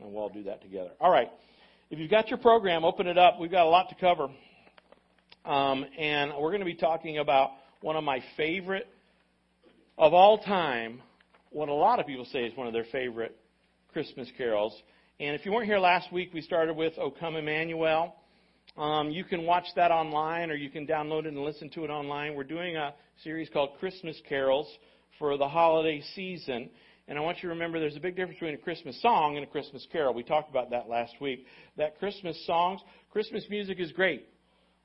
And we'll all do that together. All right. If you've got your program, open it up. We've got a lot to cover. Um, and we're going to be talking about one of my favorite of all time, what a lot of people say is one of their favorite Christmas carols. And if you weren't here last week, we started with O Come Emmanuel. Um, you can watch that online or you can download it and listen to it online. We're doing a series called Christmas Carols for the holiday season. And I want you to remember there's a big difference between a Christmas song and a Christmas carol. We talked about that last week. That Christmas songs, Christmas music is great.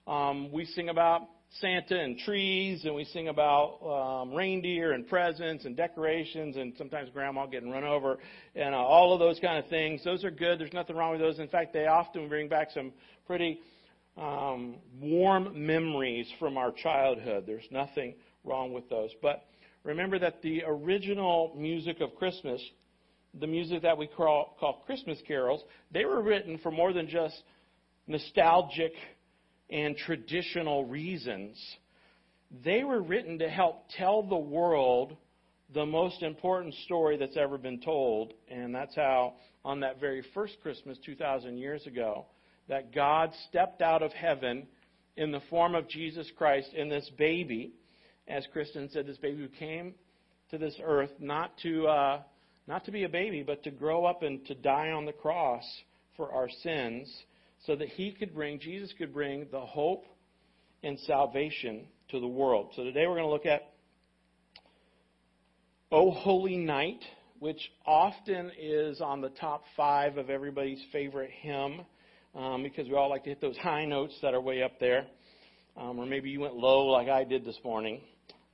Um, we sing about Santa and trees, and we sing about um, reindeer and presents and decorations, and sometimes grandma getting run over, and uh, all of those kind of things. Those are good. There's nothing wrong with those. In fact, they often bring back some pretty um, warm memories from our childhood. There's nothing wrong with those. But remember that the original music of Christmas, the music that we call, call Christmas carols, they were written for more than just nostalgic and traditional reasons. They were written to help tell the world the most important story that's ever been told. And that's how, on that very first Christmas 2,000 years ago, that God stepped out of heaven in the form of Jesus Christ in this baby, as Kristen said, this baby who came to this earth not to uh, not to be a baby, but to grow up and to die on the cross for our sins, so that he could bring Jesus could bring the hope and salvation to the world. So today we're going to look at "O Holy Night," which often is on the top five of everybody's favorite hymn um, because we all like to hit those high notes that are way up there. Um, or maybe you went low like I did this morning.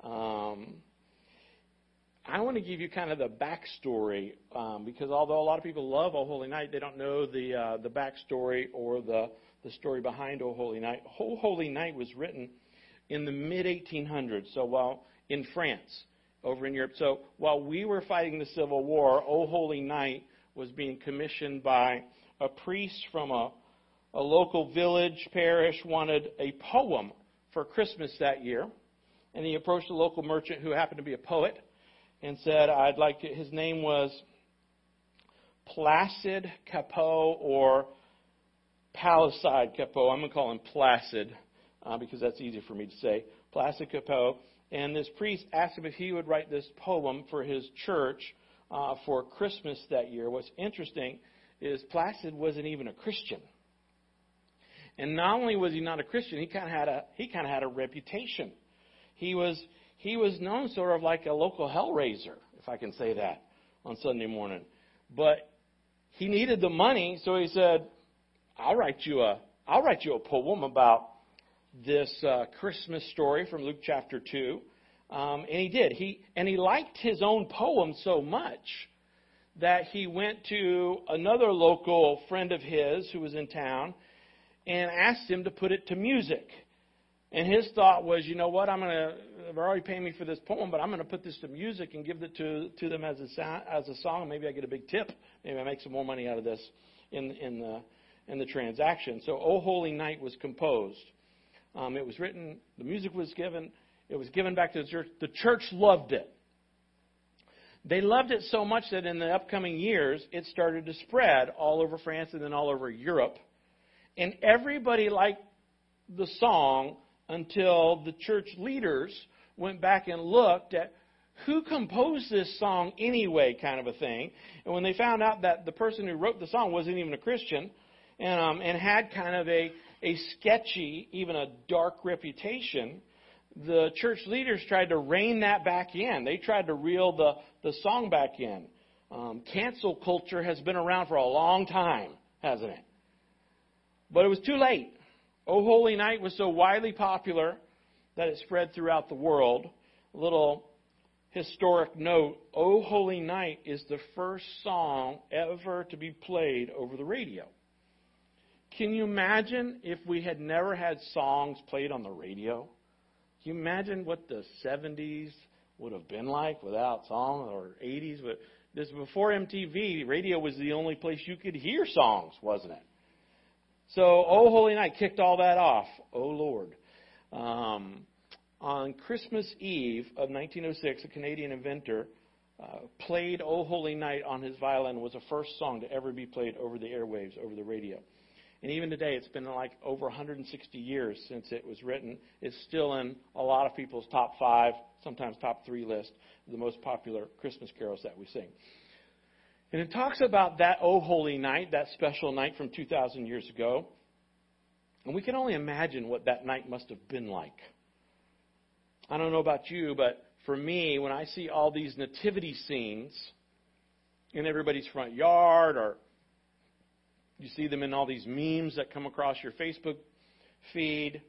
Um, I want to give you kind of the backstory um, because although a lot of people love O Holy Night, they don't know the uh, the backstory or the the story behind O Holy Night. O Holy Night was written in the mid 1800s, so while in France, over in Europe. So while we were fighting the Civil War, O Holy Night was being commissioned by a priest from a a local village parish wanted a poem for Christmas that year. And he approached a local merchant who happened to be a poet and said, I'd like it. His name was Placid Cappeau or Palisade Cappeau. I'm going to call him Placid uh, because that's easy for me to say. Placid Cappeau. And this priest asked him if he would write this poem for his church uh, for Christmas that year. What's interesting is Placid wasn't even a Christian. And not only was he not a Christian, he kind of had a he kind of had a reputation. He was he was known sort of like a local hellraiser, if I can say that, on Sunday morning. But he needed the money, so he said, "I'll write you a I'll write you a poem about this uh, Christmas story from Luke chapter 2. Um, and he did. He and he liked his own poem so much that he went to another local friend of his who was in town and asked him to put it to music. And his thought was, you know what, I'm to, they're already paying me for this poem, but I'm going to put this to music and give it to, to them as a, as a song. Maybe I get a big tip. Maybe I make some more money out of this in, in, the, in the transaction. So, O Holy Night was composed. Um, it was written, the music was given, it was given back to the church. The church loved it. They loved it so much that in the upcoming years, it started to spread all over France and then all over Europe. And everybody liked the song until the church leaders went back and looked at who composed this song anyway, kind of a thing. And when they found out that the person who wrote the song wasn't even a Christian and, um, and had kind of a, a sketchy, even a dark reputation, the church leaders tried to rein that back in. They tried to reel the, the song back in. Um, cancel culture has been around for a long time, hasn't it? But it was too late. O Holy Night was so widely popular that it spread throughout the world. A little historic note O Holy Night is the first song ever to be played over the radio. Can you imagine if we had never had songs played on the radio? Can you imagine what the 70s would have been like without songs or 80s? But this before MTV, radio was the only place you could hear songs, wasn't it? So, Oh Holy Night kicked all that off. Oh Lord. Um, on Christmas Eve of 1906, a Canadian inventor uh, played "O Holy Night" on his violin was the first song to ever be played over the airwaves, over the radio. And even today, it's been like over 160 years since it was written. It's still in a lot of people's top five, sometimes top three list the most popular Christmas carols that we sing. And it talks about that O Holy Night, that special night from 2,000 years ago. And we can only imagine what that night must have been like. I don't know about you, but for me, when I see all these nativity scenes in everybody's front yard or you see them in all these memes that come across your Facebook feed.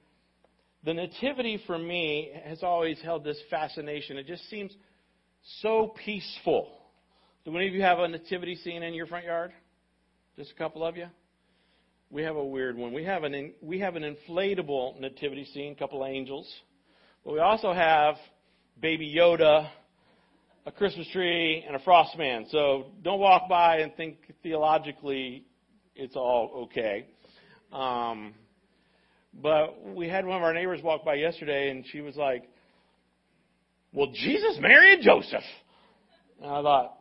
The Nativity for me has always held this fascination. It just seems so peaceful. Do any of you have a nativity scene in your front yard? Just a couple of you? We have a weird one. We have an we have an inflatable nativity scene, a couple angels. But we also have baby Yoda, a Christmas tree, and a frost man. So don't walk by and think theologically it's all okay. Um, but we had one of our neighbors walk by yesterday, and she was like, "Well, Jesus, Mary, and Joseph." And I thought,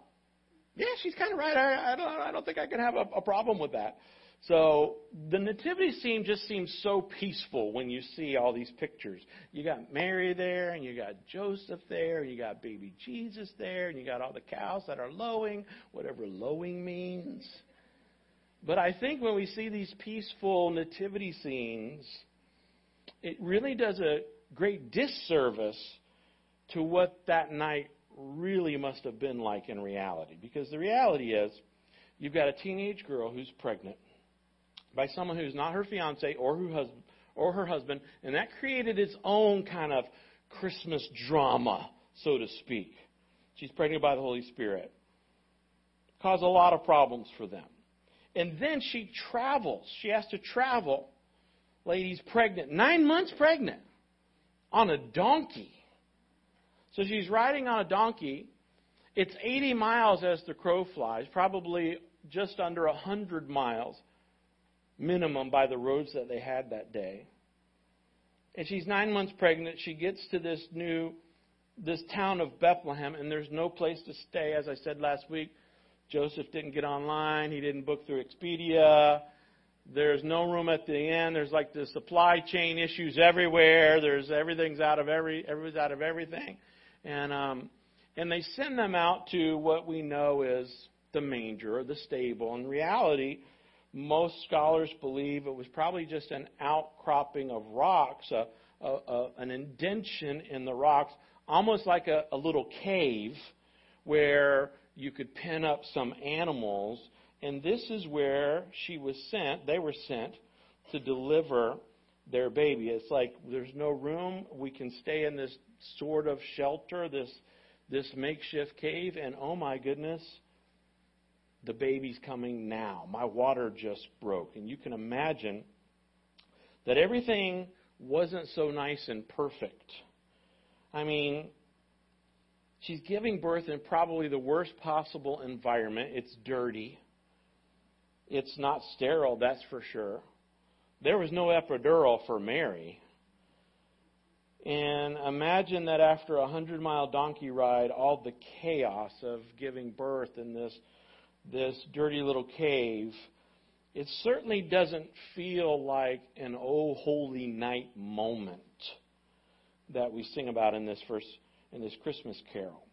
"Yeah, she's kind of right. I, I don't, I don't think I can have a, a problem with that." So the nativity scene just seems so peaceful when you see all these pictures. You got Mary there, and you got Joseph there, and you got baby Jesus there, and you got all the cows that are lowing, whatever lowing means. But I think when we see these peaceful nativity scenes, it really does a great disservice to what that night really must have been like in reality. Because the reality is, you've got a teenage girl who's pregnant by someone who's not her fiance or her husband, or her husband, and that created its own kind of Christmas drama, so to speak. She's pregnant by the Holy Spirit. Caused a lot of problems for them. And then she travels. She has to travel. Lady's pregnant, nine months pregnant, on a donkey. So she's riding on a donkey. It's 80 miles as the crow flies, probably just under 100 miles minimum by the roads that they had that day. And she's nine months pregnant. She gets to this new, this town of Bethlehem, and there's no place to stay. As I said last week, Joseph didn't get online. He didn't book through Expedia. There's no room at the inn. There's like the supply chain issues everywhere. There's everything's out of every everybody's out of everything, and um, and they send them out to what we know is the manger or the stable. In reality, most scholars believe it was probably just an outcropping of rocks, a, a, a, an indention in the rocks, almost like a, a little cave where you could pin up some animals. And this is where she was sent, they were sent to deliver their baby. It's like there's no room. We can stay in this sort of shelter, this this makeshift cave, and oh my goodness, the baby's coming now. My water just broke. And you can imagine that everything wasn't so nice and perfect. I mean, She's giving birth in probably the worst possible environment. It's dirty. It's not sterile, that's for sure. There was no epidural for Mary. And imagine that after a hundred mile donkey ride, all the chaos of giving birth in this, this dirty little cave, it certainly doesn't feel like an oh holy night moment that we sing about in this first in this Christmas carol.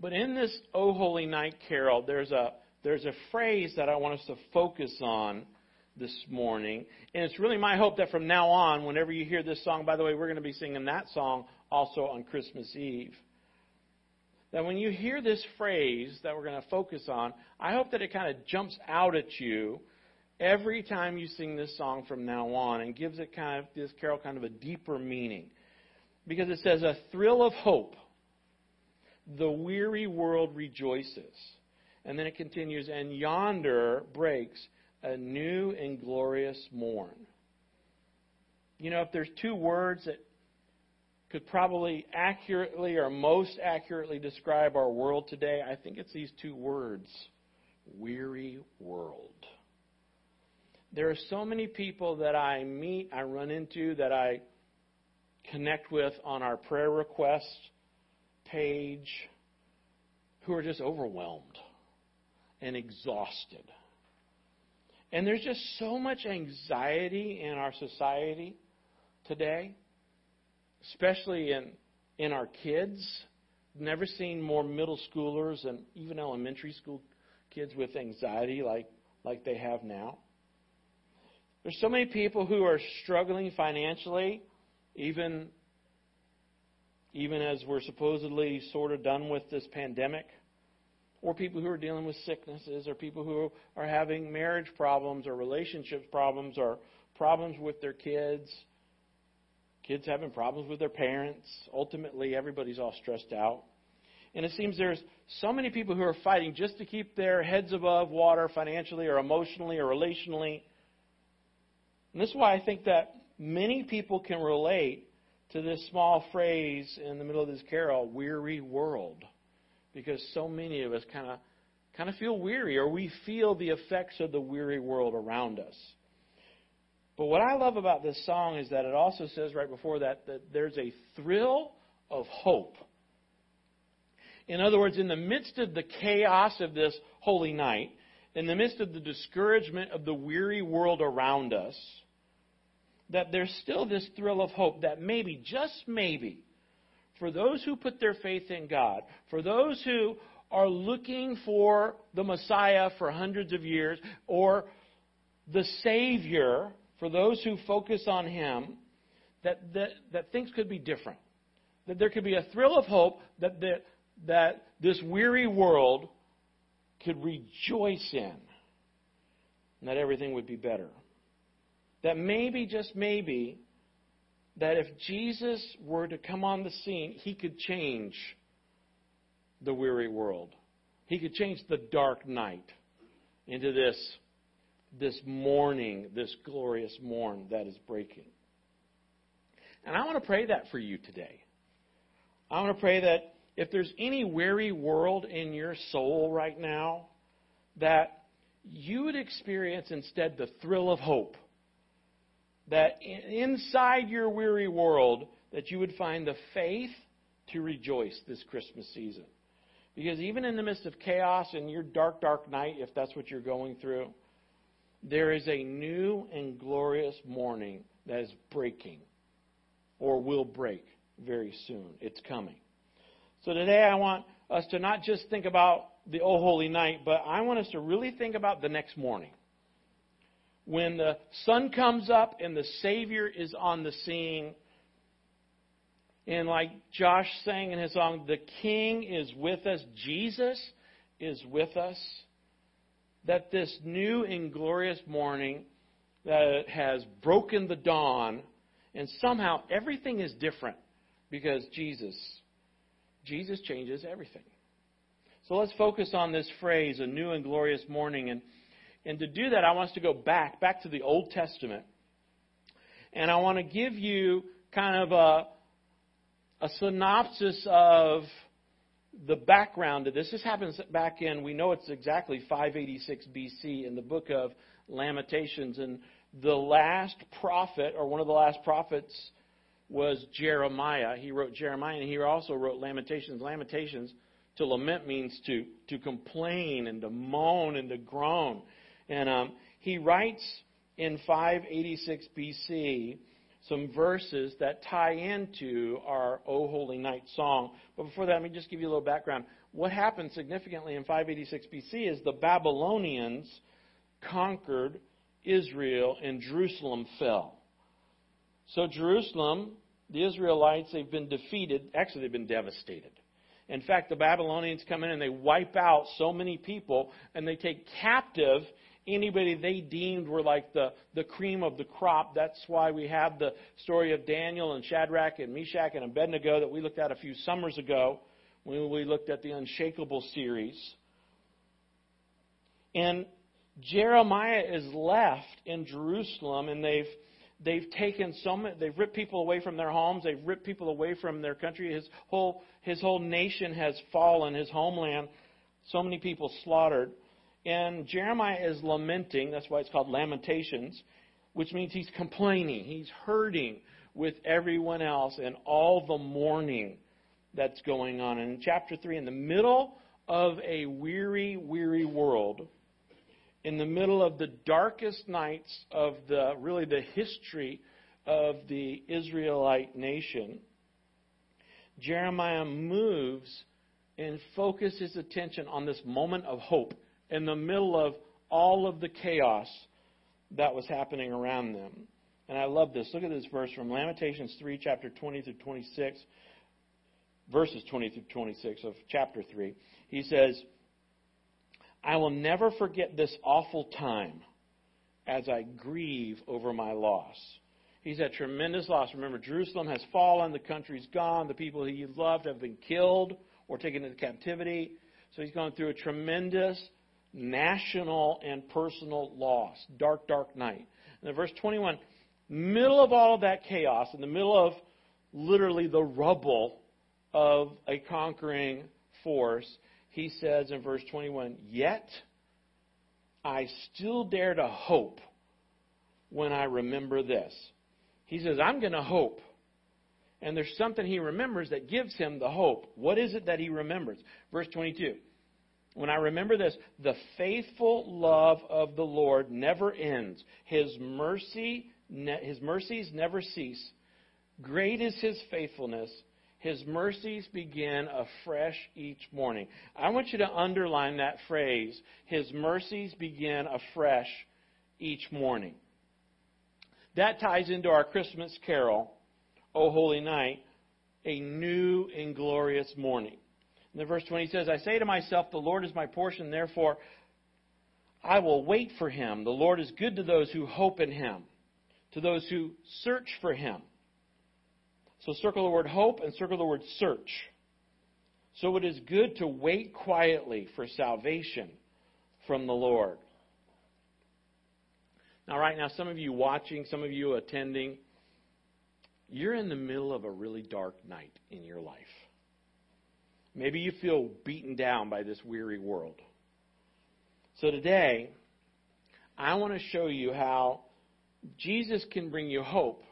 But in this O Holy Night carol, there's a, there's a phrase that I want us to focus on this morning. And it's really my hope that from now on, whenever you hear this song, by the way, we're going to be singing that song also on Christmas Eve. That when you hear this phrase that we're going to focus on, I hope that it kind of jumps out at you every time you sing this song from now on and gives it kind of this carol kind of a deeper meaning because it says, a thrill of hope. The weary world rejoices. And then it continues, and yonder breaks a new and glorious morn. You know, if there's two words that could probably accurately or most accurately describe our world today, I think it's these two words weary world. There are so many people that I meet, I run into, that I connect with on our prayer request page who are just overwhelmed and exhausted. And there's just so much anxiety in our society today, especially in, in our kids. Never seen more middle schoolers and even elementary school kids with anxiety like, like they have now. There's so many people who are struggling financially, even, even as we're supposedly sort of done with this pandemic or people who are dealing with sicknesses, or people who are having marriage problems, or relationships problems, or problems with their kids. Kids having problems with their parents. Ultimately, everybody's all stressed out. And it seems there's so many people who are fighting just to keep their heads above water financially, or emotionally, or relationally. And this is why I think that many people can relate to this small phrase in the middle of this carol, weary world because so many of us kind of kind of feel weary or we feel the effects of the weary world around us. But what I love about this song is that it also says right before that that there's a thrill of hope. In other words, in the midst of the chaos of this holy night, in the midst of the discouragement of the weary world around us, that there's still this thrill of hope that maybe, just maybe, for those who put their faith in God, for those who are looking for the Messiah for hundreds of years, or the Savior, for those who focus on Him, that, that, that things could be different. That there could be a thrill of hope that, the, that this weary world could rejoice in, and that everything would be better. That maybe, just maybe, that if Jesus were to come on the scene, he could change the weary world. He could change the dark night into this, this morning, this glorious morn that is breaking. And I want to pray that for you today. I want to pray that if there's any weary world in your soul right now, that you would experience instead the thrill of hope that inside your weary world that you would find the faith to rejoice this Christmas season. Because even in the midst of chaos and your dark, dark night, if that's what you're going through, there is a new and glorious morning that is breaking or will break very soon. It's coming. So today I want us to not just think about the Oh Holy Night, but I want us to really think about the next morning when the sun comes up and the Savior is on the scene. And like Josh sang in his song, the King is with us, Jesus is with us. That this new and glorious morning that has broken the dawn, and somehow everything is different because Jesus, Jesus changes everything. So let's focus on this phrase, a new and glorious morning. And and to do that, I want us to go back, back to the Old Testament. And I want to give you kind of a, a synopsis of the background to this. This happens back in, we know it's exactly 586 BC in the book of Lamentations. And the last prophet, or one of the last prophets, was Jeremiah. He wrote Jeremiah, and he also wrote Lamentations. Lamentations, to lament means to, to complain and to moan and to groan. And um, he writes in 586 BC some verses that tie into our O Holy Night song. But before that, let me just give you a little background. What happened significantly in 586 BC is the Babylonians conquered Israel and Jerusalem fell. So Jerusalem, the Israelites, they've been defeated. Actually, they've been devastated. In fact, the Babylonians come in and they wipe out so many people and they take captive anybody they deemed were like the, the cream of the crop. That's why we have the story of Daniel and Shadrach and Meshach and Abednego that we looked at a few summers ago when we looked at the Unshakable series. And Jeremiah is left in Jerusalem and they've they've taken so many, they've ripped people away from their homes, they've ripped people away from their country. His whole his whole nation has fallen, his homeland, so many people slaughtered. And Jeremiah is lamenting, that's why it's called Lamentations, which means he's complaining, he's hurting with everyone else and all the mourning that's going on. And in chapter 3, in the middle of a weary, weary world, in the middle of the darkest nights of the really the history of the Israelite nation, Jeremiah moves and focuses his attention on this moment of hope in the middle of all of the chaos that was happening around them. And I love this. Look at this verse from Lamentations 3, chapter 20 through 26, verses 20 through 26 of chapter 3. He says, I will never forget this awful time as I grieve over my loss. He's had tremendous loss. Remember, Jerusalem has fallen, the country's gone, the people he loved have been killed or taken into captivity. So he's gone through a tremendous national and personal loss. Dark, dark night. And in verse 21, middle of all of that chaos, in the middle of literally the rubble of a conquering force, he says in verse 21, Yet I still dare to hope when I remember this. He says, I'm going to hope. And there's something he remembers that gives him the hope. What is it that he remembers? Verse 22. When I remember this, the faithful love of the Lord never ends. His mercy, his mercies never cease. Great is his faithfulness. His mercies begin afresh each morning. I want you to underline that phrase. His mercies begin afresh each morning. That ties into our Christmas carol, O Holy Night, a new and glorious morning. And then verse 20 says, I say to myself, The Lord is my portion, therefore I will wait for him. The Lord is good to those who hope in him, to those who search for him. So circle the word hope and circle the word search. So it is good to wait quietly for salvation from the Lord. Now, right now, some of you watching, some of you attending, you're in the middle of a really dark night in your life. Maybe you feel beaten down by this weary world. So today, I want to show you how Jesus can bring you hope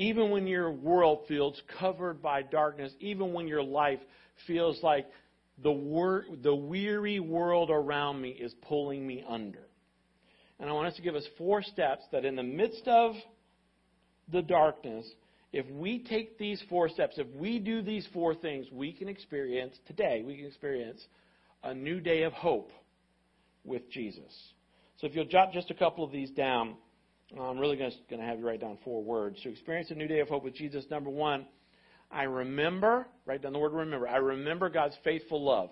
even when your world feels covered by darkness, even when your life feels like the, wor- the weary world around me is pulling me under. And I want us to give us four steps that in the midst of the darkness, if we take these four steps, if we do these four things, we can experience today, we can experience a new day of hope with Jesus. So if you'll jot just a couple of these down, I'm really going to have you write down four words. To experience a new day of hope with Jesus, number one, I remember, write down the word remember. I remember God's faithful love.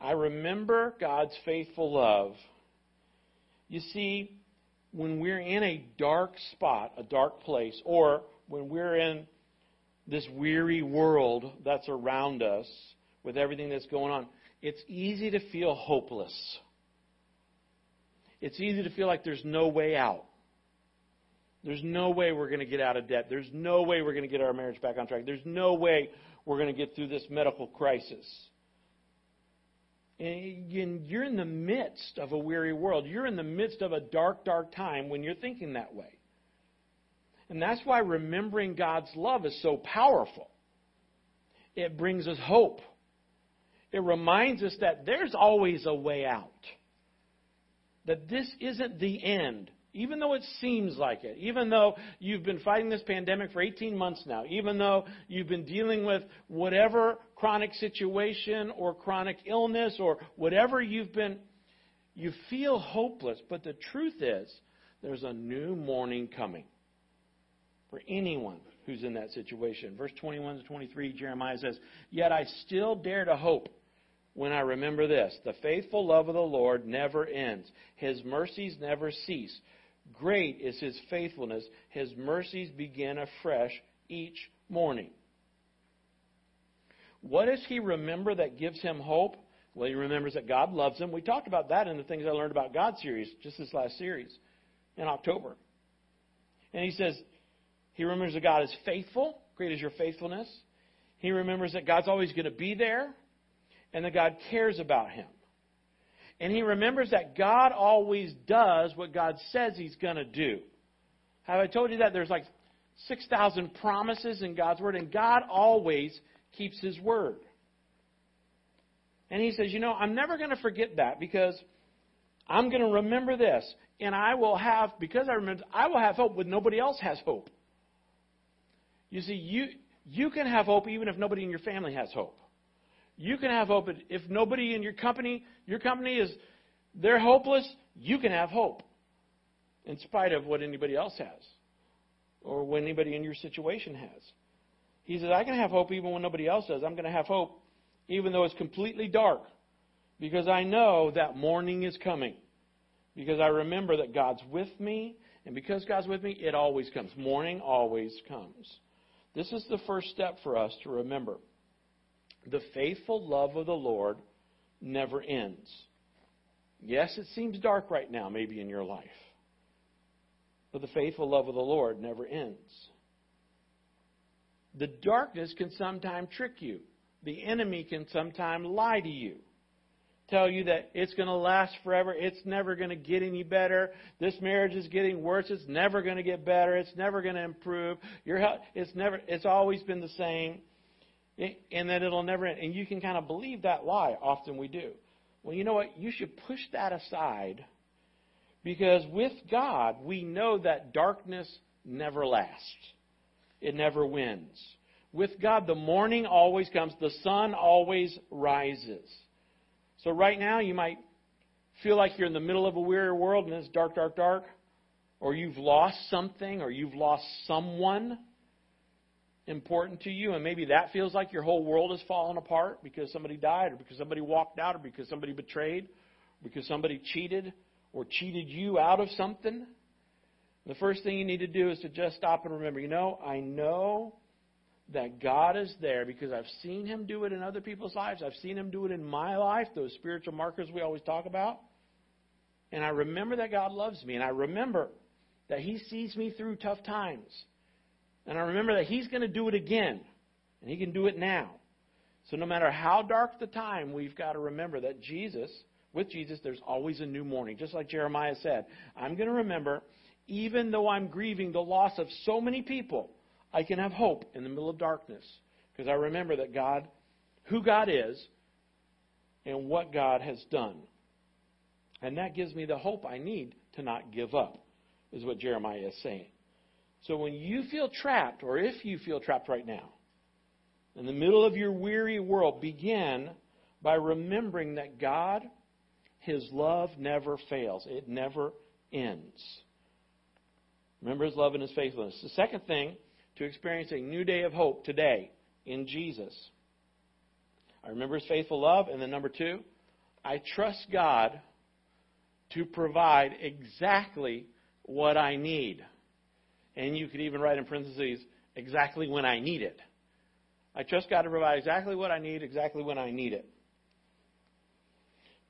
I remember God's faithful love. You see, when we're in a dark spot, a dark place, or when we're in this weary world that's around us with everything that's going on, it's easy to feel hopeless it's easy to feel like there's no way out. There's no way we're going to get out of debt. There's no way we're going to get our marriage back on track. There's no way we're going to get through this medical crisis. Eh, and you're in the midst of a weary world. You're in the midst of a dark, dark time when you're thinking that way. And that's why remembering God's love is so powerful. It brings us hope. It reminds us that there's always a way out that this isn't the end. Even though it seems like it, even though you've been fighting this pandemic for 18 months now, even though you've been dealing with whatever chronic situation or chronic illness or whatever you've been, you feel hopeless. But the truth is, there's a new morning coming for anyone who's in that situation. Verse 21 to 23, Jeremiah says, Yet I still dare to hope when I remember this the faithful love of the Lord never ends, His mercies never cease. Great is His faithfulness, His mercies begin afresh each morning. What does he remember that gives him hope? Well, he remembers that God loves him. We talked about that in the Things I Learned About God series, just this last series in October. And he says, he remembers that God is faithful. Great is your faithfulness. He remembers that God's always going to be there and that God cares about him. And he remembers that God always does what God says he's going to do. Have I told you that there's like 6,000 promises in God's Word, and God always keeps his word. And he says, You know, I'm never going to forget that because I'm going to remember this. And I will have, because I remember, I will have hope when nobody else has hope. You see, you, you can have hope even if nobody in your family has hope. You can have hope if nobody in your company, your company is, they're hopeless, you can have hope in spite of what anybody else has or what anybody in your situation has. He says, I can have hope even when nobody else does. I'm going to have hope even though it's completely dark because I know that morning is coming. Because I remember that God's with me, and because God's with me, it always comes. Morning always comes. This is the first step for us to remember. The faithful love of the Lord never ends. Yes, it seems dark right now, maybe in your life. But the faithful love of the Lord never ends. The darkness can sometimes trick you. The enemy can sometimes lie to you. Tell you that it's going to last forever. It's never going to get any better. This marriage is getting worse. It's never going to get better. It's never going to improve. Your health, it's never, it's always been the same. Eh, and that it'll never end. And you can kind of believe that lie. Often we do. Well, you know what? You should push that aside because with God, we know that darkness never lasts, it never wins. With God, the morning always comes, the sun always rises. So right now, you might feel like you're in the middle of a weary world and it's dark, dark, dark, or you've lost something, or you've lost someone important to you, and maybe that feels like your whole world has fallen apart because somebody died, or because somebody walked out, or because somebody betrayed, or because somebody cheated, or cheated you out of something. The first thing you need to do is to just stop and remember, you know, I know that God is there because I've seen Him do it in other people's lives. I've seen Him do it in my life, those spiritual markers we always talk about. And I remember that God loves me, and I remember that He sees me through tough times. And I remember that He's going to do it again, and He can do it now. So no matter how dark the time, we've got to remember that Jesus, with Jesus, there's always a new morning. Just like Jeremiah said, I'm going to remember, even though I'm grieving the loss of so many people, I can have hope in the middle of darkness because I remember that God, who God is, and what God has done. And that gives me the hope I need to not give up, is what Jeremiah is saying. So when you feel trapped, or if you feel trapped right now, in the middle of your weary world, begin by remembering that God, His love never fails. It never ends. Remember His love and His faithfulness. The second thing to experience a new day of hope today in Jesus. I remember His faithful love. And then number two, I trust God to provide exactly what I need. And you could even write in parentheses, exactly when I need it. I trust God to provide exactly what I need, exactly when I need it.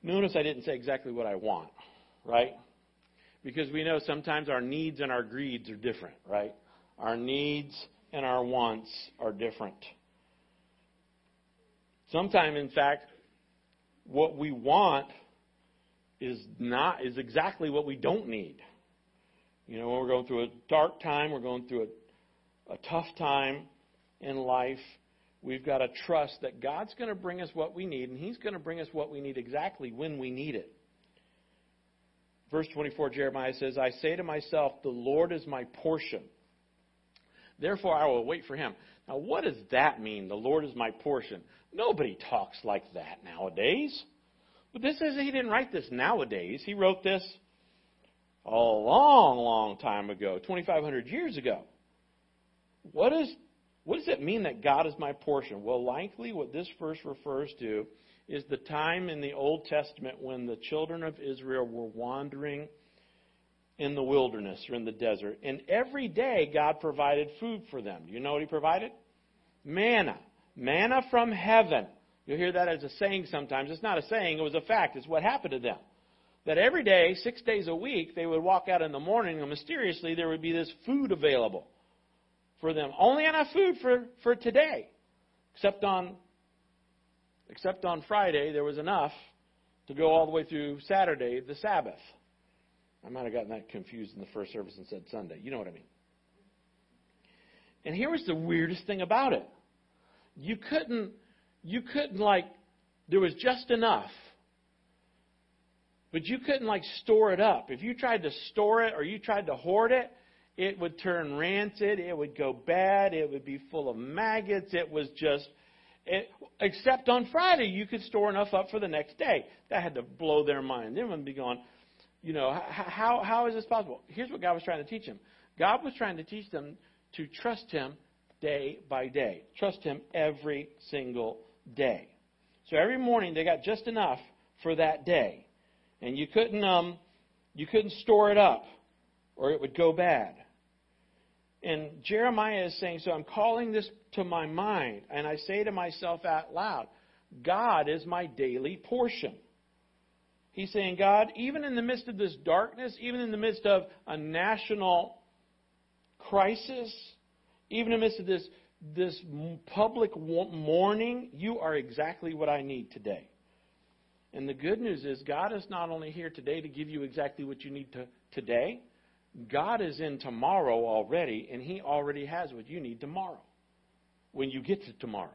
Notice I didn't say exactly what I want, right? Because we know sometimes our needs and our greeds are different, right? Our needs and our wants are different. Sometimes, in fact, what we want is not is exactly what we don't need. You know, when we're going through a dark time, we're going through a, a tough time in life, we've got to trust that God's going to bring us what we need, and He's going to bring us what we need exactly when we need it. Verse 24, Jeremiah says, I say to myself, The Lord is my portion. Therefore, I will wait for Him. Now, what does that mean? The Lord is my portion. Nobody talks like that nowadays. But this is, He didn't write this nowadays. He wrote this a long, long time ago, 2,500 years ago. What, is, what does it mean that God is my portion? Well, likely what this verse refers to is the time in the Old Testament when the children of Israel were wandering in the wilderness or in the desert. And every day God provided food for them. Do you know what He provided? Manna. Manna from heaven. You'll hear that as a saying sometimes. It's not a saying, it was a fact. It's what happened to them that every day, six days a week, they would walk out in the morning and mysteriously there would be this food available for them. Only enough food for, for today. Except on except on Friday there was enough to go all the way through Saturday, the Sabbath. I might have gotten that confused in the first service and said Sunday. You know what I mean. And here was the weirdest thing about it. you couldn't, you couldn't like, there was just enough. But you couldn't like store it up. If you tried to store it or you tried to hoard it, it would turn rancid, it would go bad, it would be full of maggots, it was just, it, except on Friday, you could store enough up for the next day. That had to blow their mind. They would be going, you know, how, how is this possible? Here's what God was trying to teach them God was trying to teach them to trust Him day by day, trust Him every single day. So every morning they got just enough for that day, and you couldn't um, you couldn't store it up, or it would go bad. And Jeremiah is saying, so I'm calling this to my mind, and I say to myself out loud, God is my daily portion. He's saying, God, even in the midst of this darkness, even in the midst of a national crisis, even in the midst of this, this public mourning, you are exactly what I need today. And the good news is, God is not only here today to give you exactly what you need to, today, God is in tomorrow already, and He already has what you need tomorrow when you get to tomorrow.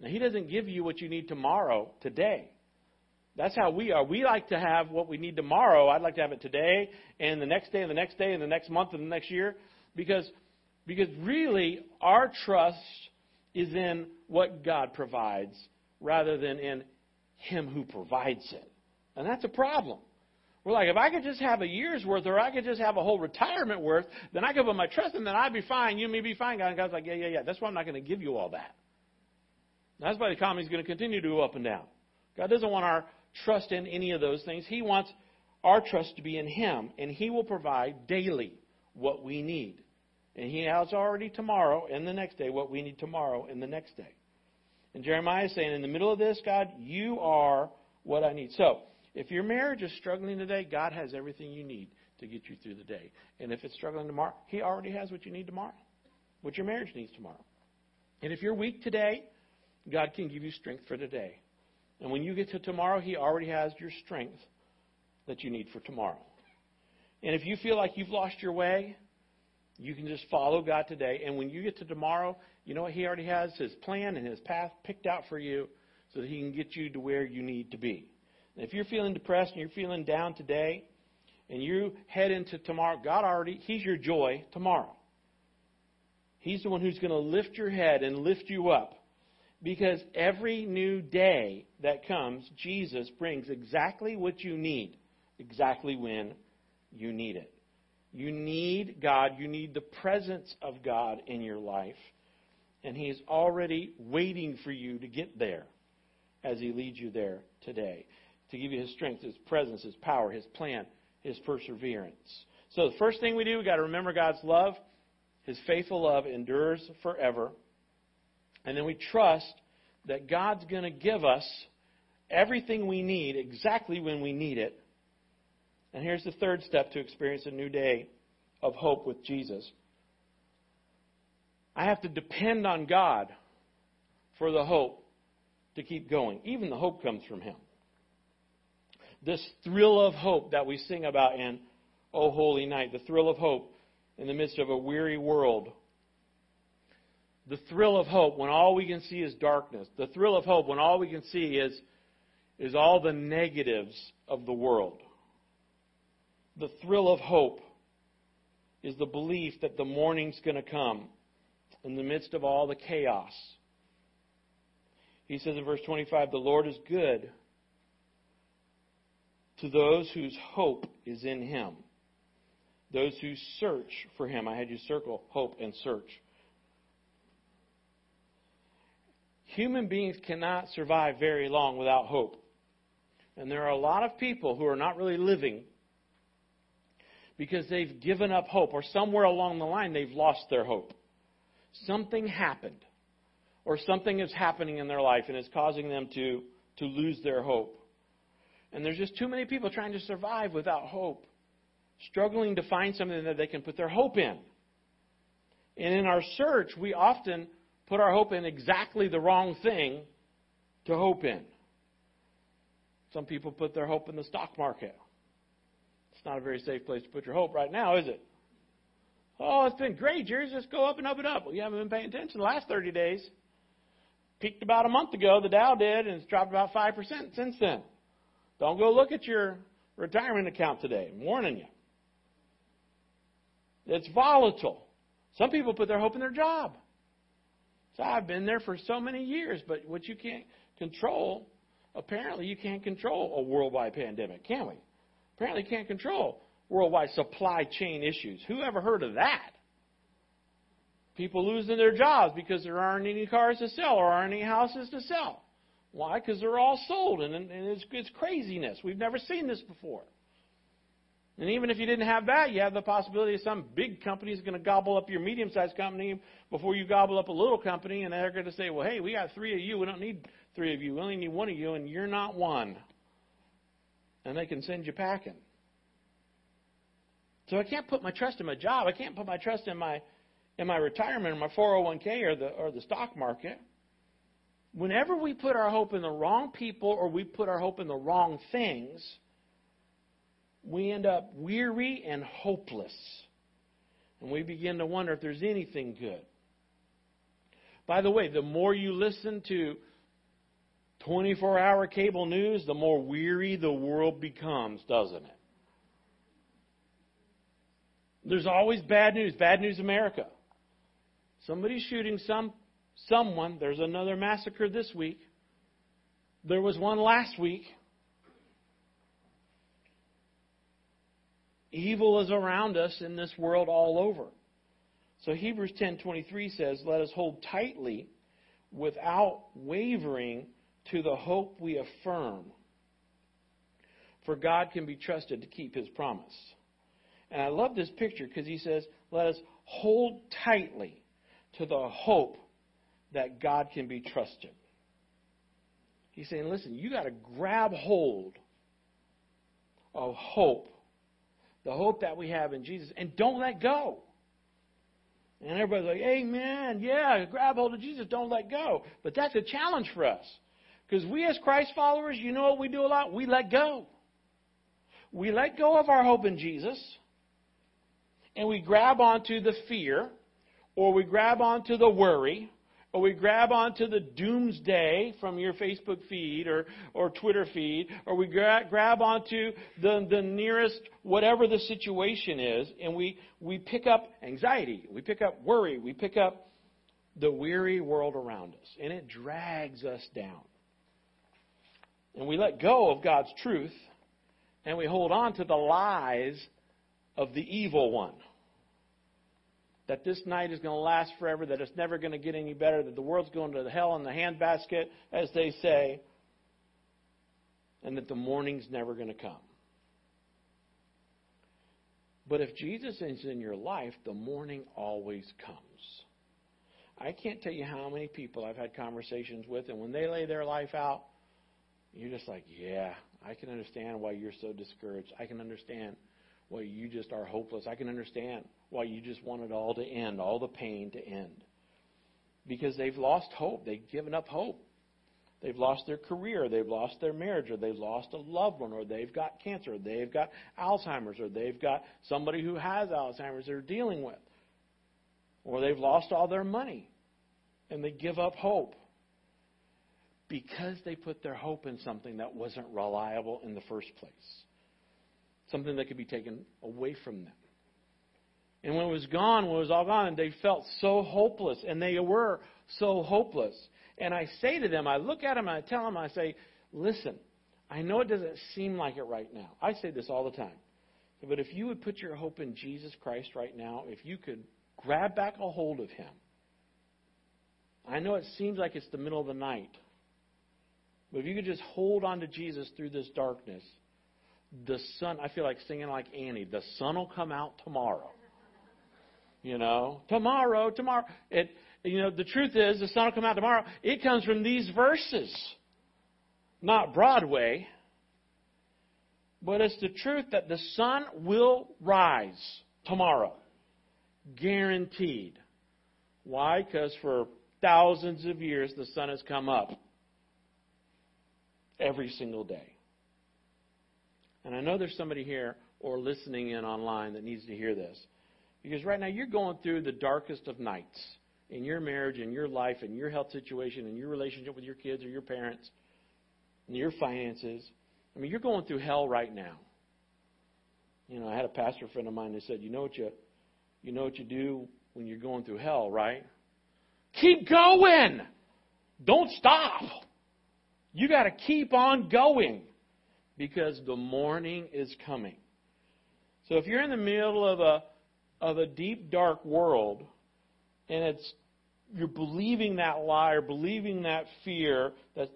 Now, He doesn't give you what you need tomorrow today. That's how we are. We like to have what we need tomorrow. I'd like to have it today, and the next day, and the next day, and the next month, and the next year, because because really our trust is in what God provides rather than in Him who provides it, and that's a problem. We're like, if I could just have a year's worth or I could just have a whole retirement worth, then I could put my trust in that I'd be fine. You may be fine. God. And God's like, yeah, yeah, yeah. That's why I'm not going to give you all that. That's why the economy is going to continue to go up and down. God doesn't want our trust in any of those things. He wants our trust to be in Him, and He will provide daily what we need. And He has already tomorrow and the next day what we need tomorrow and the next day. And Jeremiah is saying, in the middle of this, God, you are what I need. So, if your marriage is struggling today, God has everything you need to get you through the day. And if it's struggling tomorrow, He already has what you need tomorrow, what your marriage needs tomorrow. And if you're weak today, God can give you strength for today. And when you get to tomorrow, He already has your strength that you need for tomorrow. And if you feel like you've lost your way, you can just follow God today. And when you get to tomorrow, you know what? He already has His plan and His path picked out for you so that He can get you to where you need to be. If you're feeling depressed and you're feeling down today, and you head into tomorrow, God already, He's your joy tomorrow. He's the one who's going to lift your head and lift you up. Because every new day that comes, Jesus brings exactly what you need, exactly when you need it. You need God. You need the presence of God in your life. And He is already waiting for you to get there as He leads you there today to give you his strength, his presence, his power, his plan, his perseverance. So the first thing we do, we've got to remember God's love. His faithful love endures forever. And then we trust that God's going to give us everything we need exactly when we need it. And here's the third step to experience a new day of hope with Jesus. I have to depend on God for the hope to keep going. Even the hope comes from Him this thrill of hope that we sing about in O Holy Night, the thrill of hope in the midst of a weary world. The thrill of hope when all we can see is darkness. The thrill of hope when all we can see is, is all the negatives of the world. The thrill of hope is the belief that the morning's going to come in the midst of all the chaos. He says in verse 25, The Lord is good to those whose hope is in him. Those who search for him. I had you circle hope and search. Human beings cannot survive very long without hope. And there are a lot of people who are not really living because they've given up hope, or somewhere along the line they've lost their hope. Something happened, or something is happening in their life and is causing them to, to lose their hope. And there's just too many people trying to survive without hope, struggling to find something that they can put their hope in. And in our search, we often put our hope in exactly the wrong thing to hope in. Some people put their hope in the stock market. It's not a very safe place to put your hope right now, is it? Oh, it's been great, Jerry. Just go up and up and up. Well, you haven't been paying attention the last 30 days. peaked about a month ago, the Dow did, and it's dropped about 5% since then. Don't go look at your retirement account today. I'm warning you. It's volatile. Some people put their hope in their job. So I've been there for so many years, but what you can't control, apparently you can't control a worldwide pandemic, can we? Apparently you can't control worldwide supply chain issues. Who ever heard of that? People losing their jobs because there aren't any cars to sell or aren't any houses to sell. Why? Because they're all sold, and, and it's, it's craziness. We've never seen this before. And even if you didn't have that, you have the possibility of some big company is going to gobble up your medium sized company before you gobble up a little company, and they're going to say, well, hey, we got three of you. We don't need three of you. We only need one of you, and you're not one. And they can send you packing. So I can't put my trust in my job. I can't put my trust in my in my retirement or my 401k or the or the stock market. Whenever we put our hope in the wrong people or we put our hope in the wrong things, we end up weary and hopeless. And we begin to wonder if there's anything good. By the way, the more you listen to 24 hour cable news, the more weary the world becomes, doesn't it? There's always bad news, bad news America. Somebody's shooting some someone. There's another massacre this week. There was one last week. Evil is around us in this world all over. So Hebrews 10:23 says, "Let us hold tightly without wavering to the hope we affirm. For God can be trusted to keep his promise." And I love this picture because he says, "Let us hold tightly to the hope that God can be trusted." He's saying, "Listen, you got to grab hold of hope the hope that we have in Jesus, and don't let go. And everybody's like, Amen. Yeah, grab hold of Jesus, don't let go. But that's a challenge for us. Because we, as Christ followers, you know what we do a lot? We let go. We let go of our hope in Jesus, and we grab onto the fear, or we grab onto the worry, or we grab onto the doomsday from your Facebook feed or, or Twitter feed, or we gra- grab onto the, the nearest whatever the situation is, and we, we pick up anxiety, we pick up worry, we pick up the weary world around us, and it drags us down. And we let go of God's truth, and we hold on to the lies of the evil one that this night is going to last forever, that it's never going to get any better, that the world's going to hell in the handbasket, as they say, and that the morning's never going to come. But if Jesus is in your life, the morning always comes. I can't tell you how many people I've had conversations with, and when they lay their life out, you're just like, yeah, I can understand why you're so discouraged. I can understand why you just are hopeless. I can understand why you just want it all to end, all the pain to end. Because they've lost hope. They've given up hope. They've lost their career, they've lost their marriage, or they've lost a loved one, or they've got cancer, or they've got Alzheimer's, or they've got somebody who has Alzheimer's they're dealing with, or they've lost all their money, and they give up hope because they put their hope in something that wasn't reliable in the first place, something that could be taken away from them. And when it was gone, when it was all gone, they felt so hopeless, and they were so hopeless. And I say to them, I look at them and I tell them, I say, listen, I know it doesn't seem like it right now. I say this all the time. But if you would put your hope in Jesus Christ right now, if you could grab back a hold of Him, I know it seems like it's the middle of the night. But if you could just hold on to Jesus through this darkness, the sun, I feel like singing like Annie, the sun will come out tomorrow. You know, tomorrow, tomorrow. It, you know, the truth is, the sun will come out tomorrow. It comes from these verses, not Broadway. But it's the truth that the sun will rise tomorrow. Guaranteed. Why? Because for thousands of years the sun has come up every single day. And I know there's somebody here or listening in online that needs to hear this. Because right now you're going through the darkest of nights. in your marriage, in your life, in your health situation, in your relationship with your kids or your parents, in your finances. I mean, you're going through hell right now. You know, I had a pastor friend of mine that said, "You know what you, you know what you do when you're going through hell, right? Keep going. Don't stop. You got to keep on going because the morning is coming." So if you're in the middle of a of a deep dark world and it's you're believing that lie or believing that fear that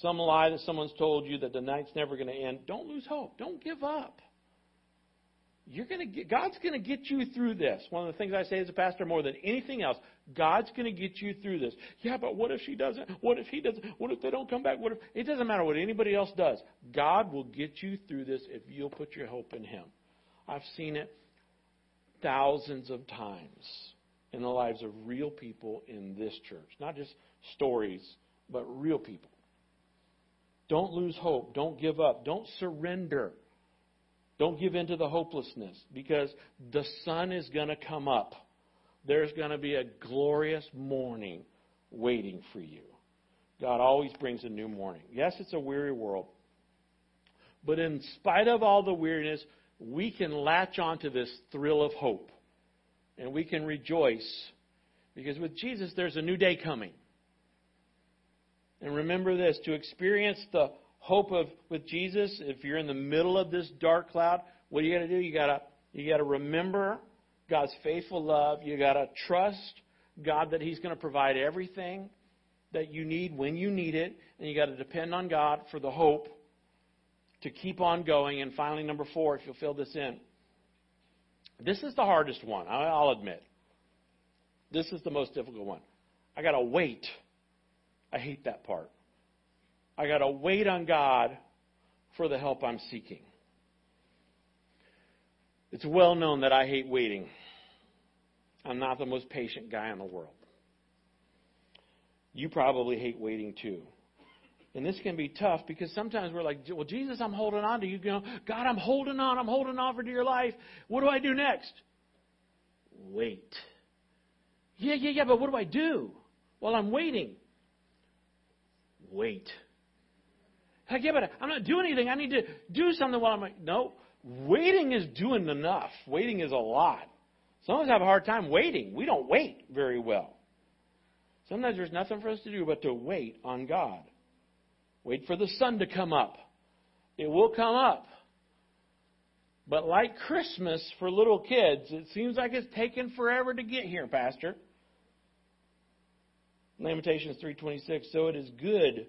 some lie that someone's told you that the night's never going to end, don't lose hope. Don't give up. You're going to get, God's going to get you through this. One of the things I say as a pastor more than anything else, God's going to get you through this. Yeah, but what if she doesn't? What if he doesn't? What if they don't come back? What if it doesn't matter what anybody else does. God will get you through this if you'll put your hope in him. I've seen it thousands of times in the lives of real people in this church. Not just stories, but real people. Don't lose hope. Don't give up. Don't surrender. Don't give in to the hopelessness because the sun is going to come up. There's going to be a glorious morning waiting for you. God always brings a new morning. Yes, it's a weary world. But in spite of all the weariness, we can latch onto this thrill of hope and we can rejoice because with Jesus there's a new day coming. And remember this to experience the hope of with Jesus, if you're in the middle of this dark cloud, what you got to do? You got to you got to remember God's faithful love. You got to trust God that He's going to provide everything that you need when you need it, and you got to depend on God for the hope to keep on going. And finally, number four, if you'll fill this in, this is the hardest one, I'll admit. This is the most difficult one. I got to wait. I hate that part. I got to wait on God for the help I'm seeking. It's well known that I hate waiting. I'm not the most patient guy in the world. You probably hate waiting too. And this can be tough because sometimes we're like, well, Jesus, I'm holding on to you. God, I'm holding on. I'm holding on for dear life. What do I do next? Wait. Yeah, yeah, yeah, but what do I do? Well, I'm waiting. Wait. Heck yeah, but I'm not doing anything. I need to do something while I'm like, no. Waiting is doing enough. Waiting is a lot. Some of us have a hard time waiting. We don't wait very well. Sometimes there's nothing for us to do but to wait on God. Wait for the sun to come up. It will come up. But like Christmas for little kids, it seems like it's taken forever to get here, Pastor. Lamentations 3:26 So it is good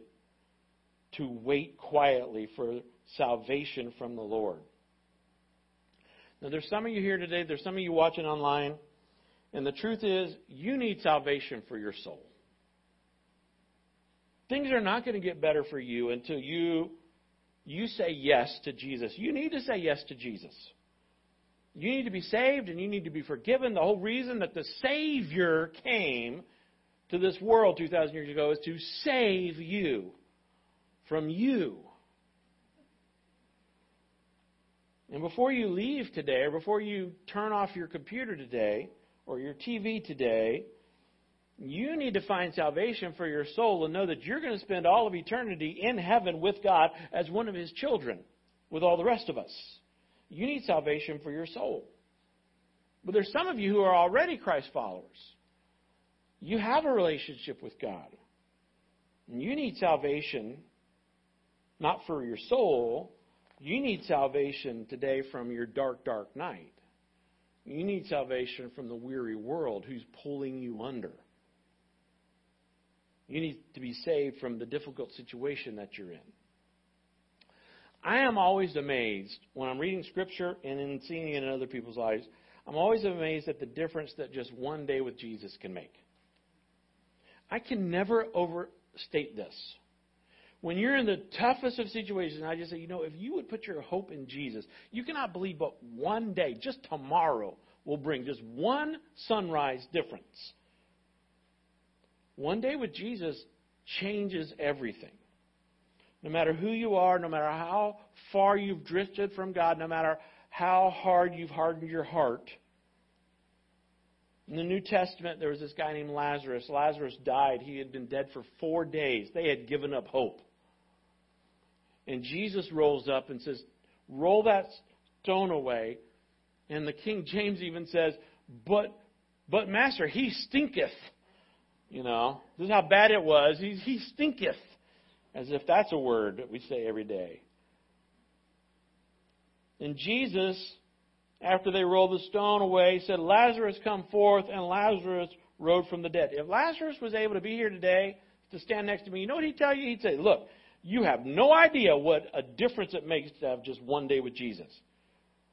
to wait quietly for salvation from the Lord. Now there's some of you here today, there's some of you watching online, and the truth is you need salvation for your soul. Things are not going to get better for you until you you say yes to Jesus. You need to say yes to Jesus. You need to be saved and you need to be forgiven. The whole reason that the Savior came to this world 2,000 years ago is to save you from you. And before you leave today, or before you turn off your computer today, or your TV today, you need to find salvation for your soul and know that you're going to spend all of eternity in heaven with God as one of His children with all the rest of us. You need salvation for your soul. But there's some of you who are already Christ followers. You have a relationship with God. And you need salvation not for your soul. You need salvation today from your dark, dark night. You need salvation from the weary world who's pulling you under. You need to be saved from the difficult situation that you're in. I am always amazed when I'm reading Scripture and in seeing it in other people's lives. I'm always amazed at the difference that just one day with Jesus can make. I can never overstate this. When you're in the toughest of situations, I just say, you know, if you would put your hope in Jesus, you cannot believe but one day, just tomorrow, will bring just one sunrise difference one day with Jesus changes everything. No matter who you are, no matter how far you've drifted from God, no matter how hard you've hardened your heart, In the New Testament, there was this guy named Lazarus. Lazarus died. He had been dead for four days. They had given up hope. And Jesus rolls up and says, Roll that stone away. And the King James even says, But, but Master, he stinketh. You know, this is how bad it was. He, he stinketh. As if that's a word that we say every day. And Jesus after they rolled the stone away, said, Lazarus, come forth, and Lazarus rose from the dead. If Lazarus was able to be here today to stand next to me, you know what he'd tell you? He'd say, Look, you have no idea what a difference it makes to have just one day with Jesus.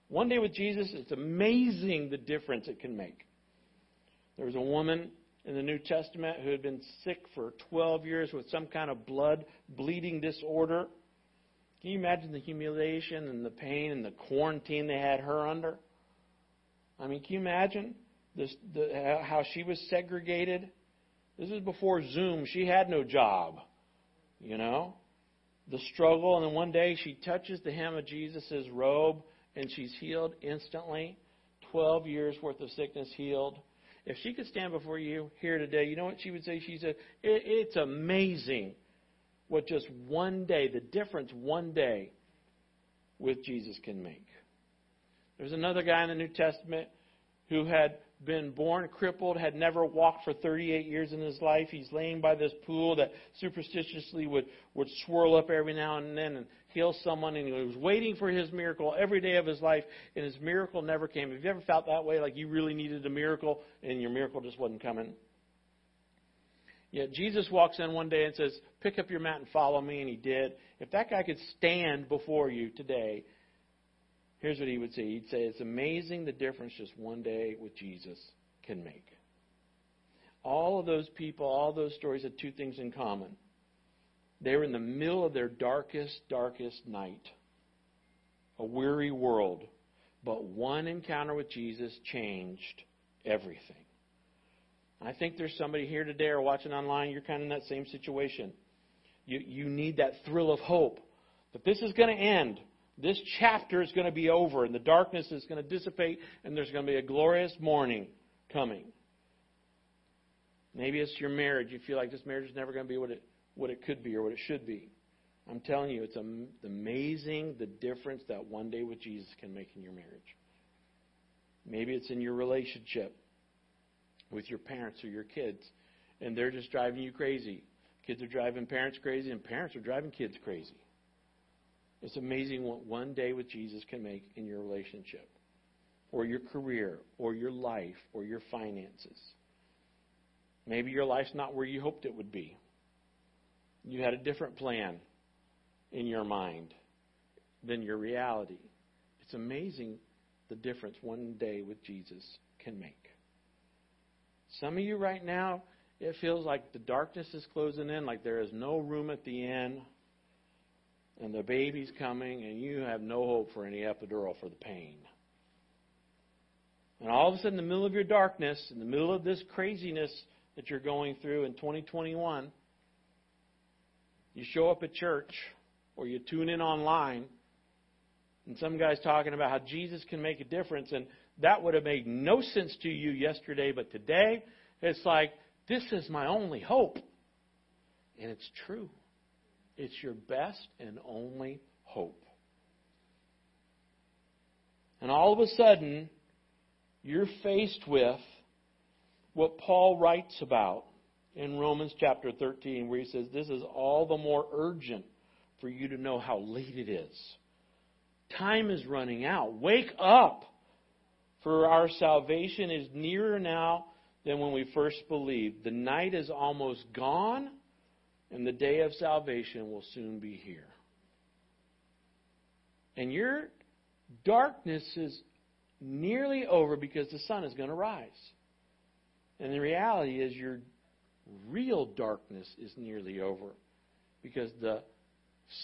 One day with Jesus, it's amazing the difference it can make. There was a woman in the New Testament who had been sick for 12 years with some kind of blood bleeding disorder. Can you imagine the humiliation and the pain and the quarantine they had her under? I mean, can you imagine this, the, how she was segregated? This is before Zoom. She had no job, you know? The struggle, and then one day she touches the hem of Jesus' robe and she's healed instantly. 12 years worth of sickness healed. If she could stand before you here today, you know what she would say? She said, It's amazing what just one day, the difference one day with Jesus can make. There's another guy in the New Testament who had been born crippled, had never walked for 38 years in his life. He's laying by this pool that superstitiously would, would swirl up every now and then and heal someone. And he was waiting for his miracle every day of his life, and his miracle never came. Have you ever felt that way, like you really needed a miracle and your miracle just wasn't coming? Yet Jesus walks in one day and says, Pick up your mat and follow me, and he did. If that guy could stand before you today, here's what he would say. He'd say, It's amazing the difference just one day with Jesus can make. All of those people, all those stories had two things in common. They were in the middle of their darkest, darkest night, a weary world. But one encounter with Jesus changed everything. I think there's somebody here today or watching online, you're kind of in that same situation. You, you need that thrill of hope that this is going to end. This chapter is going to be over, and the darkness is going to dissipate, and there's going to be a glorious morning coming. Maybe it's your marriage. You feel like this marriage is never going to be what it, what it could be or what it should be. I'm telling you, it's amazing the difference that one day with Jesus can make in your marriage. Maybe it's in your relationship with your parents or your kids, and they're just driving you crazy. Kids are driving parents crazy, and parents are driving kids crazy. It's amazing what one day with Jesus can make in your relationship, or your career, or your life, or your finances. Maybe your life's not where you hoped it would be. You had a different plan in your mind than your reality. It's amazing the difference one day with Jesus can make. Some of you right now, it feels like the darkness is closing in, like there is no room at the end, and the baby's coming, and you have no hope for any epidural for the pain. And all of a sudden, in the middle of your darkness, in the middle of this craziness that you're going through in 2021, you show up at church or you tune in online, and some guy's talking about how Jesus can make a difference, and that would have made no sense to you yesterday, but today it's like, this is my only hope. And it's true. It's your best and only hope. And all of a sudden, you're faced with what Paul writes about in Romans chapter 13, where he says, This is all the more urgent for you to know how late it is. Time is running out. Wake up. For our salvation is nearer now than when we first believed. The night is almost gone, and the day of salvation will soon be here. And your darkness is nearly over because the sun is going to rise. And the reality is, your real darkness is nearly over because the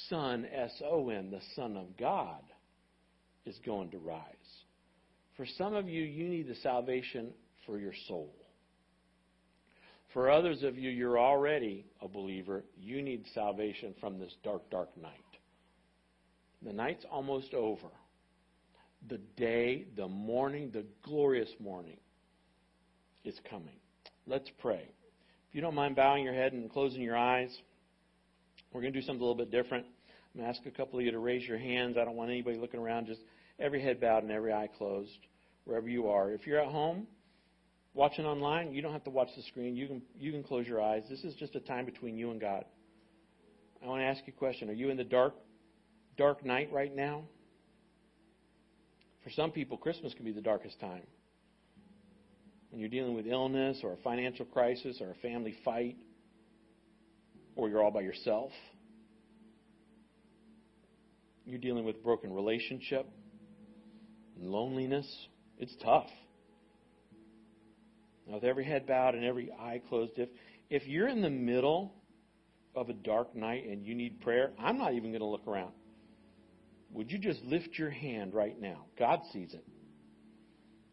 Son, S O N, the Son of God, is going to rise. For some of you, you need the salvation for your soul. For others of you, you're already a believer. You need salvation from this dark, dark night. The night's almost over. The day, the morning, the glorious morning is coming. Let's pray. If you don't mind bowing your head and closing your eyes, we're going to do something a little bit different. I'm going to ask a couple of you to raise your hands. I don't want anybody looking around, just every head bowed and every eye closed, wherever you are. If you're at home, watching online, you don't have to watch the screen. You can, you can close your eyes. This is just a time between you and God. I want to ask you a question. Are you in the dark, dark night right now? For some people, Christmas can be the darkest time. When you're dealing with illness or a financial crisis or a family fight, or you're all by yourself. You're dealing with broken relationship, and loneliness. It's tough. With every head bowed and every eye closed, if, if you're in the middle of a dark night and you need prayer, I'm not even going to look around. Would you just lift your hand right now? God sees it.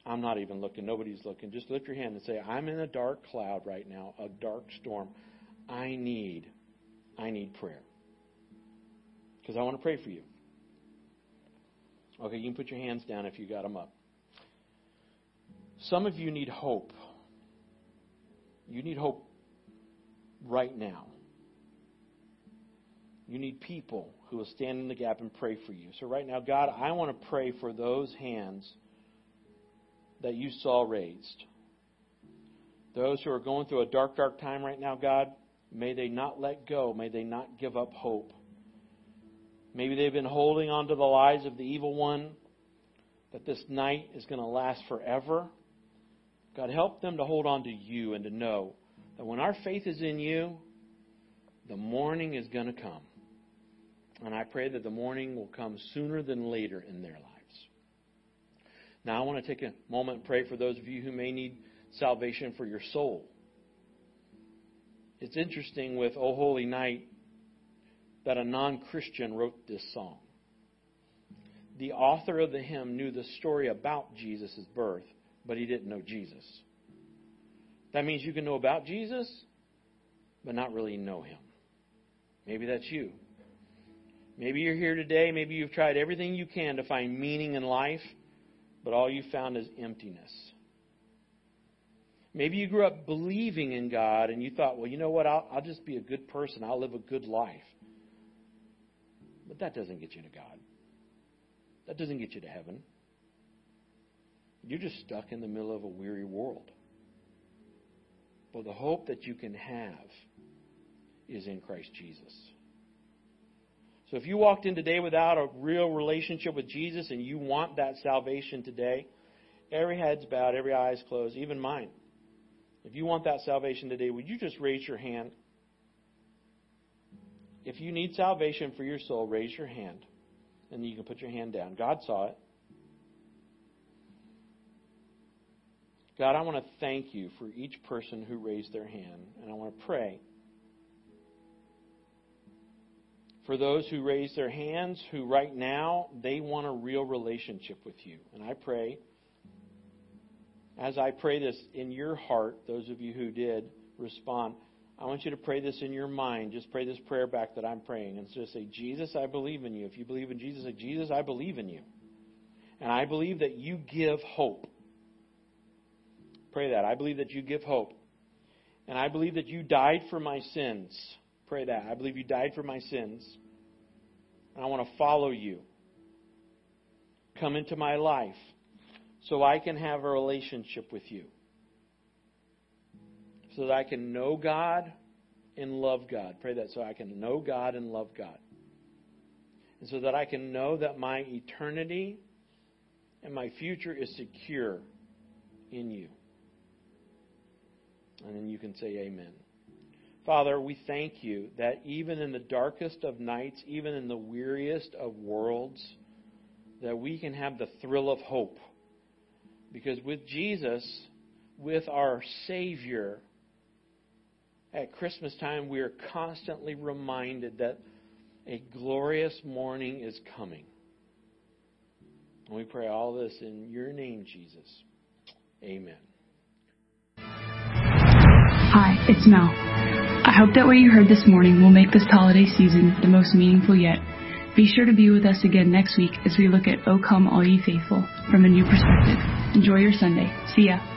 I'm not even looking. Nobody's looking. Just lift your hand and say, I'm in a dark cloud right now, a dark storm. I need, I need prayer. Because I want to pray for you. Okay, you can put your hands down if you got them up. Some of you need hope. You need hope right now. You need people who will stand in the gap and pray for you. So, right now, God, I want to pray for those hands that you saw raised. Those who are going through a dark, dark time right now, God, may they not let go. May they not give up hope. Maybe they've been holding on to the lies of the evil one, that this night is going to last forever. God, help them to hold on to you and to know that when our faith is in you, the morning is going to come. And I pray that the morning will come sooner than later in their lives. Now, I want to take a moment and pray for those of you who may need salvation for your soul. It's interesting with O Holy Night that a non Christian wrote this song. The author of the hymn knew the story about Jesus' birth, but he didn't know Jesus. That means you can know about Jesus, but not really know him. Maybe that's you. Maybe you're here today. Maybe you've tried everything you can to find meaning in life, but all you found is emptiness. Maybe you grew up believing in God and you thought, well, you know what? I'll, I'll just be a good person. I'll live a good life. But that doesn't get you to God. That doesn't get you to heaven. You're just stuck in the middle of a weary world. But the hope that you can have is in Christ Jesus. So if you walked in today without a real relationship with Jesus and you want that salvation today, every head's bowed, every eye's closed, even mine. If you want that salvation today, would you just raise your hand? If you need salvation for your soul, raise your hand. And you can put your hand down. God saw it. God, I want to thank you for each person who raised their hand. And I want to pray for those who raise their hands, who right now they want a real relationship with you. And I pray, as I pray this in your heart, those of you who did respond, I want you to pray this in your mind. Just pray this prayer back that I'm praying. And just say, Jesus, I believe in you. If you believe in Jesus, say, Jesus, I believe in you. And I believe that you give hope. Pray that. I believe that you give hope. And I believe that you died for my sins. Pray that. I believe you died for my sins. And I want to follow you. Come into my life so I can have a relationship with you. So that I can know God and love God. Pray that so I can know God and love God. And so that I can know that my eternity and my future is secure in you. And then you can say amen. Father, we thank you that even in the darkest of nights, even in the weariest of worlds, that we can have the thrill of hope. Because with Jesus, with our Savior, at Christmas time, we are constantly reminded that a glorious morning is coming. And we pray all this in your name, Jesus. Amen. Hi, it's Mel. I hope that what you heard this morning will make this holiday season the most meaningful yet. Be sure to be with us again next week as we look at O Come All Ye Faithful from a new perspective. Enjoy your Sunday. See ya.